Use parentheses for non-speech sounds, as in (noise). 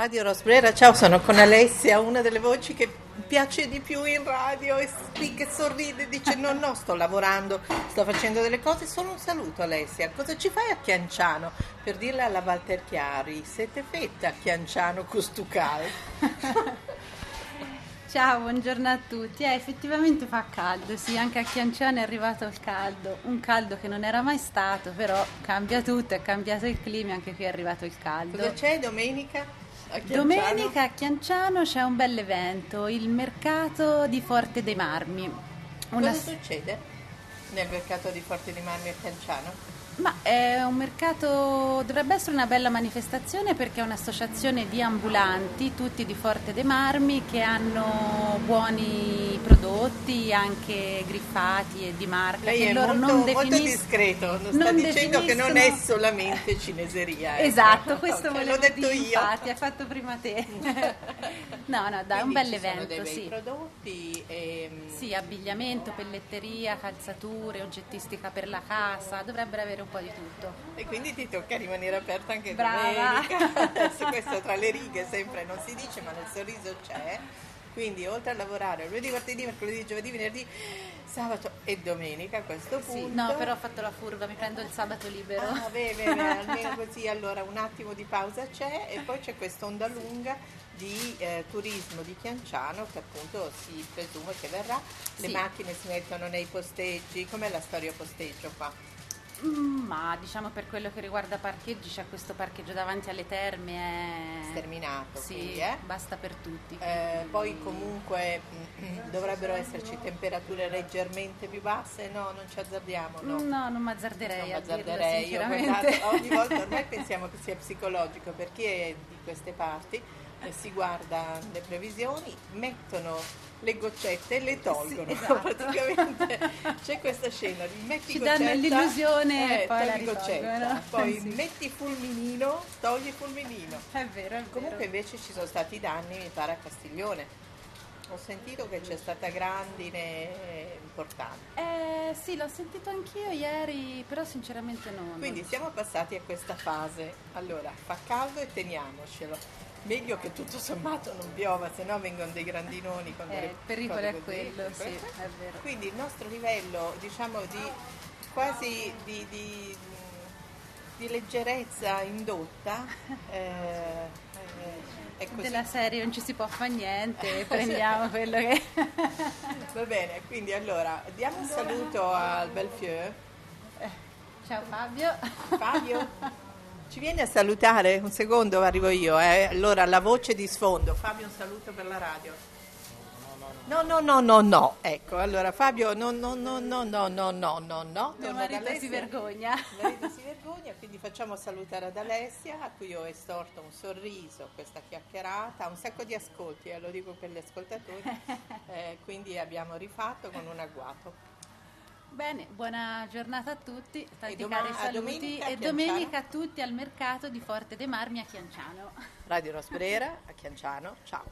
Radio Rosbrera, ciao, sono con Alessia, una delle voci che piace di più in radio e qui che sorride e dice no no sto lavorando, sto facendo delle cose, solo un saluto Alessia, cosa ci fai a Chianciano? Per dirle alla Walter Chiari, siete fette a Chianciano Costucal? (laughs) Ciao, buongiorno a tutti. Eh, effettivamente fa caldo, sì, anche a Chianciano è arrivato il caldo, un caldo che non era mai stato, però cambia tutto, è cambiato il clima, anche qui è arrivato il caldo. Cosa c'è domenica? A Domenica a Chianciano c'è un bel evento, il mercato di Forte dei Marmi. Una... Cosa succede nel mercato di Forte dei Marmi a Chianciano? Ma è un mercato, dovrebbe essere una bella manifestazione perché è un'associazione di ambulanti, tutti di Forte dei Marmi, che hanno buoni prodotti, anche griffati e di marca. Lei che è loro molto, non molto definis- discreto, non sta non dicendo che non è solamente cineseria. ecco. Esatto, (laughs) questo Ok, volevo l'ho detto dire, io. infatti, hai fatto prima te. (laughs) no, no, dai, un Quindi bel ci sono evento, dei sì. prodotti e, Sì, abbigliamento, pelletteria, calzature, oggettistica per la casa, dovrebbero avere un po' di tutto. e quindi ti tocca rimanere aperta anche Brava. domenica. (laughs) Adesso questo tra le righe sempre non si dice, ma nel sorriso c'è. Quindi oltre a lavorare lunedì, martedì, mercoledì, giovedì, venerdì, sabato e domenica a questo punto. Sì, no, però ho fatto la furba, mi prendo il sabato libero. Ah, bene, bene, (laughs) almeno così allora un attimo di pausa c'è e poi c'è questa onda lunga di eh, turismo di Chianciano che appunto si presume che verrà, le Sì. macchine si mettono nei posteggi, com'è la storia posteggio qua? Mm, Ma diciamo per quello che riguarda parcheggi, c'è questo parcheggio davanti alle terme. È... Sterminato, Sì, quindi, eh? basta per tutti. Eh, poi comunque mm, dovrebbero esserci temperature leggermente più basse, no, non ci azzardiamo, no. No, non mi azzarderei Non azzarderei, io guardate, (laughs) ogni volta (laughs) ormai pensiamo che sia psicologico per chi è di queste parti, eh, si guarda le previsioni, mettono le goccette e le tolgono, Sì, (laughs) esatto. praticamente c'è questa scena di metti Ci danno l'illusione eh, poi la togli ritolgono. poi (laughs) Sì. metti fulminino, togli fulminino. È vero, è Comunque vero. invece ci sono stati danni, mi pare, a Castiglione. Ho sentito che c'è stata grandine importante. Eh, sì, l'ho sentito anch'io ieri, però sinceramente no. Quindi siamo passati a questa fase. Allora, fa caldo e teniamocelo. Meglio che tutto sommato non piova, se no vengono dei grandinoni con Eh, il pericolo è quello, sì, è vero. Quindi il nostro livello, diciamo, di quasi di, di- di leggerezza indotta eh, (laughs) eh, è così. Della serie non ci si può fare niente, (laughs) prendiamo quello che... (laughs) Va bene, quindi allora diamo un saluto al Belfieu. Ciao Fabio. Fabio, ci vieni a salutare? Un secondo, arrivo io. eh. Allora, la voce di sfondo. Fabio, un saluto per la radio. No, no, no, no, no. Ecco, allora Fabio, no, no, no, no, no, no, no, no, no. Mio marito si vergogna. Il marito si vergogna, quindi facciamo salutare ad Alessia, a cui ho estorto un sorriso, questa chiacchierata, un sacco di ascolti, eh, lo dico per gli ascoltatori, eh, quindi abbiamo rifatto con un agguato. Bene, buona giornata a tutti, tanti doma- cari saluti domenica e domenica a tutti al mercato di Forte dei Marmi a Chianciano. Radio Rosbrera a Chianciano, (laughs) ciao.